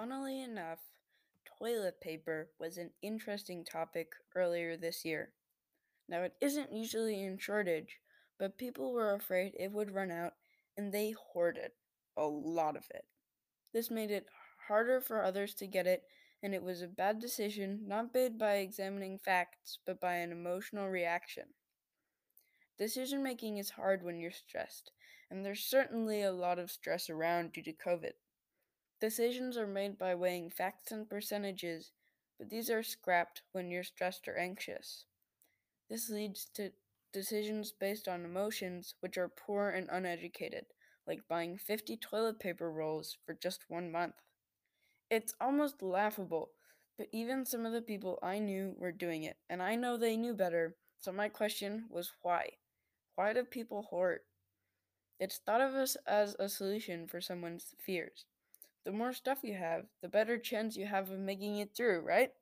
Funnily enough, toilet paper was an interesting topic earlier this year. Now, it isn't usually in shortage, but people were afraid it would run out and they hoarded a lot of it. This made it harder for others to get it, and it was a bad decision not made by examining facts, but by an emotional reaction. Decision making is hard when you're stressed, and there's certainly a lot of stress around due to COVID. Decisions are made by weighing facts and percentages, but these are scrapped when you're stressed or anxious. This leads to decisions based on emotions, which are poor and uneducated, like buying 50 toilet paper rolls for just one month. It's almost laughable, but even some of the people I knew were doing it, and I know they knew better, so my question was why? Why do people hoard? It's thought of us as a solution for someone's fears. The more stuff you have, the better chance you have of making it through, right?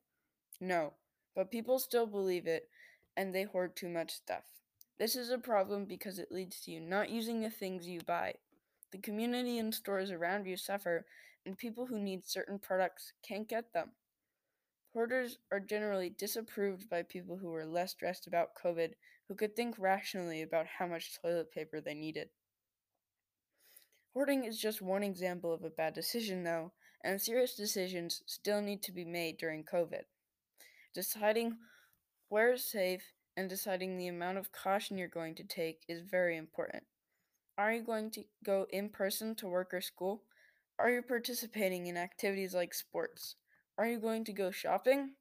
No, but people still believe it and they hoard too much stuff. This is a problem because it leads to you not using the things you buy. The community and stores around you suffer, and people who need certain products can't get them. Hoarders are generally disapproved by people who are less stressed about COVID, who could think rationally about how much toilet paper they needed. Hoarding is just one example of a bad decision, though, and serious decisions still need to be made during COVID. Deciding where is safe and deciding the amount of caution you're going to take is very important. Are you going to go in person to work or school? Are you participating in activities like sports? Are you going to go shopping?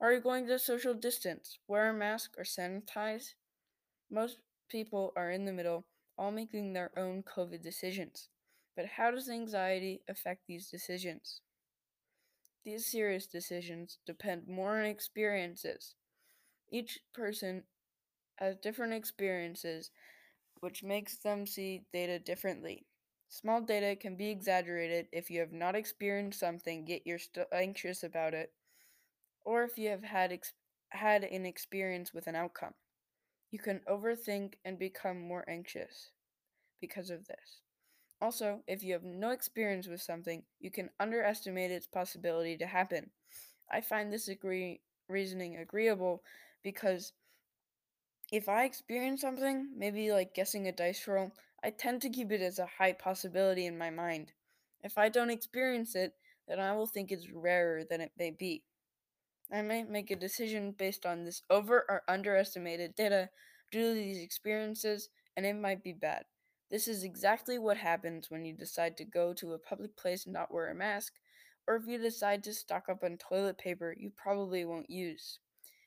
Are you going to social distance, wear a mask, or sanitize? Most people are in the middle, all making their own COVID decisions. But how does anxiety affect these decisions? These serious decisions depend more on experiences. Each person has different experiences, which makes them see data differently. Small data can be exaggerated if you have not experienced something yet you're still anxious about it, or if you have had ex- had an experience with an outcome. You can overthink and become more anxious because of this. Also, if you have no experience with something, you can underestimate its possibility to happen. I find this agree- reasoning agreeable because if I experience something, maybe like guessing a dice roll, I tend to keep it as a high possibility in my mind. If I don't experience it, then I will think it's rarer than it may be. I might make a decision based on this over or underestimated data due to these experiences, and it might be bad. This is exactly what happens when you decide to go to a public place and not wear a mask, or if you decide to stock up on toilet paper you probably won't use.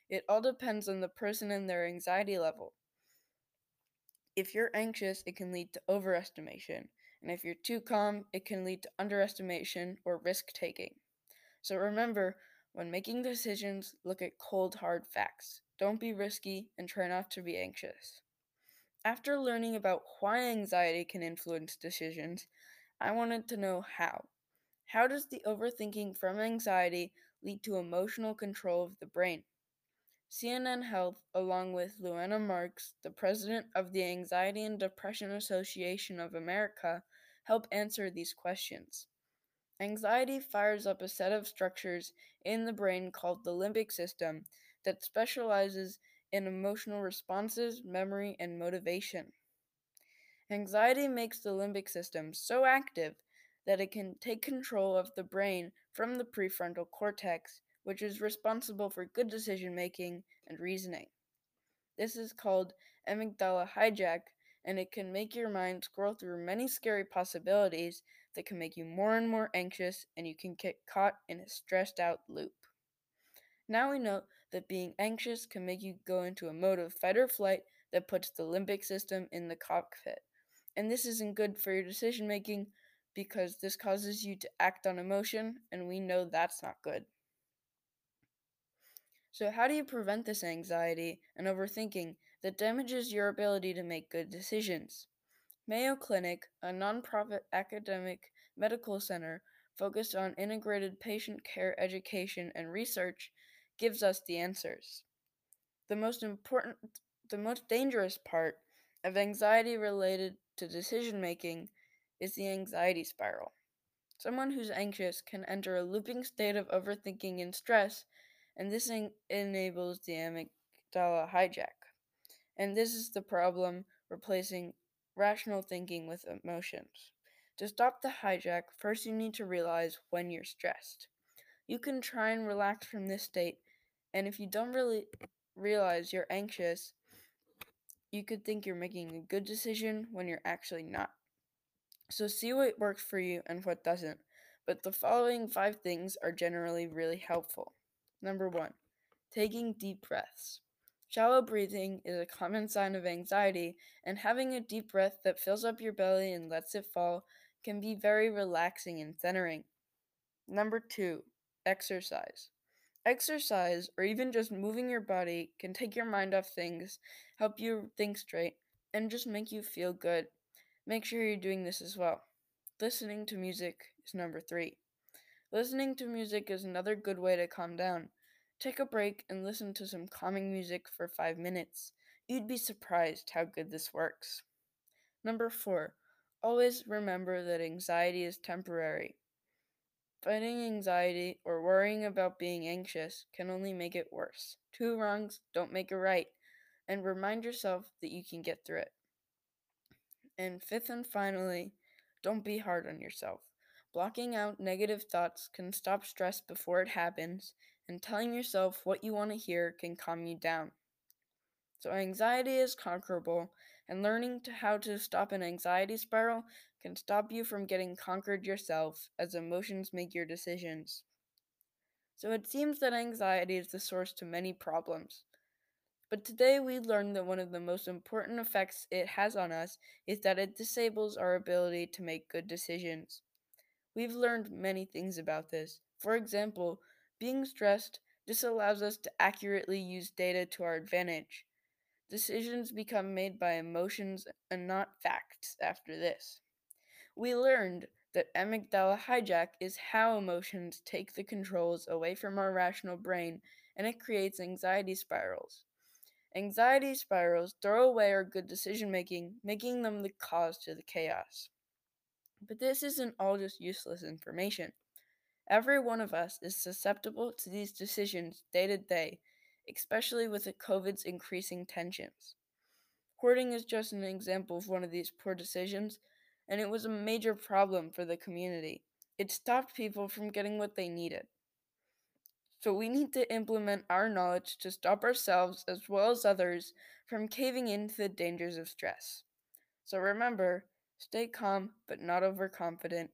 It all depends on the person and their anxiety level. If you're anxious, it can lead to overestimation, and if you're too calm, it can lead to underestimation or risk taking. So remember, when making decisions, look at cold, hard facts. Don't be risky and try not to be anxious. After learning about why anxiety can influence decisions, I wanted to know how. How does the overthinking from anxiety lead to emotional control of the brain? CNN Health, along with Luana Marques, the president of the Anxiety and Depression Association of America, help answer these questions. Anxiety fires up a set of structures in the brain called the limbic system that specializes in emotional responses, memory, and motivation. Anxiety makes the limbic system so active that it can take control of the brain from the prefrontal cortex which is responsible for good decision making and reasoning. This is called amygdala hijack, and it can make your mind scroll through many scary possibilities that can make you more and more anxious, and you can get caught in a stressed out loop. Now we know that being anxious can make you go into a mode of fight or flight that puts the limbic system in the cockpit. And this isn't good for your decision making because this causes you to act on emotion, and we know that's not good. So, how do you prevent this anxiety and overthinking that damages your ability to make good decisions? Mayo Clinic, a nonprofit academic medical center focused on integrated patient care education and research, gives us the answers. The most important, the most dangerous part of anxiety related to decision making is the anxiety spiral. Someone who's anxious can enter a looping state of overthinking and stress, and this en- enables the amygdala hijack. And this is the problem replacing rational thinking with emotions. To stop the hijack, first you need to realize when you're stressed. You can try and relax from this state, and if you don't really realize you're anxious, you could think you're making a good decision when you're actually not. So see what works for you and what doesn't. But the following five things are generally really helpful. Number one, taking deep breaths. Shallow breathing is a common sign of anxiety, and having a deep breath that fills up your belly and lets it fall can be very relaxing and centering. Number two, exercise. Exercise, or even just moving your body, can take your mind off things, help you think straight, and just make you feel good. Make sure you're doing this as well. Listening to music is number three. Listening to music is another good way to calm down. Take a break and listen to some calming music for five minutes. You'd be surprised how good this works. Number four, always remember that anxiety is temporary. Fighting anxiety or worrying about being anxious can only make it worse. Two wrongs don't make a right, and remind yourself that you can get through it. And fifth and finally, don't be hard on yourself. Blocking out negative thoughts can stop stress before it happens, and telling yourself what you want to hear can calm you down. So, anxiety is conquerable, and learning to how to stop an anxiety spiral can stop you from getting conquered yourself as emotions make your decisions. So, it seems that anxiety is the source to many problems. But today we learned that one of the most important effects it has on us is that it disables our ability to make good decisions. We've learned many things about this. For example, being stressed disallows us to accurately use data to our advantage. Decisions become made by emotions and not facts after this. We learned that amygdala hijack is how emotions take the controls away from our rational brain and it creates anxiety spirals. Anxiety spirals throw away our good decision making, making them the cause to the chaos. But this isn't all just useless information. Every one of us is susceptible to these decisions day to day, especially with COVID's increasing tensions. Hoarding is just an example of one of these poor decisions, and it was a major problem for the community. It stopped people from getting what they needed. So we need to implement our knowledge to stop ourselves as well as others from caving into the dangers of stress. So remember, stay calm but not overconfident,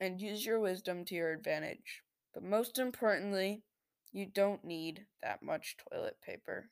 and use your wisdom to your advantage. But most importantly, you don't need that much toilet paper.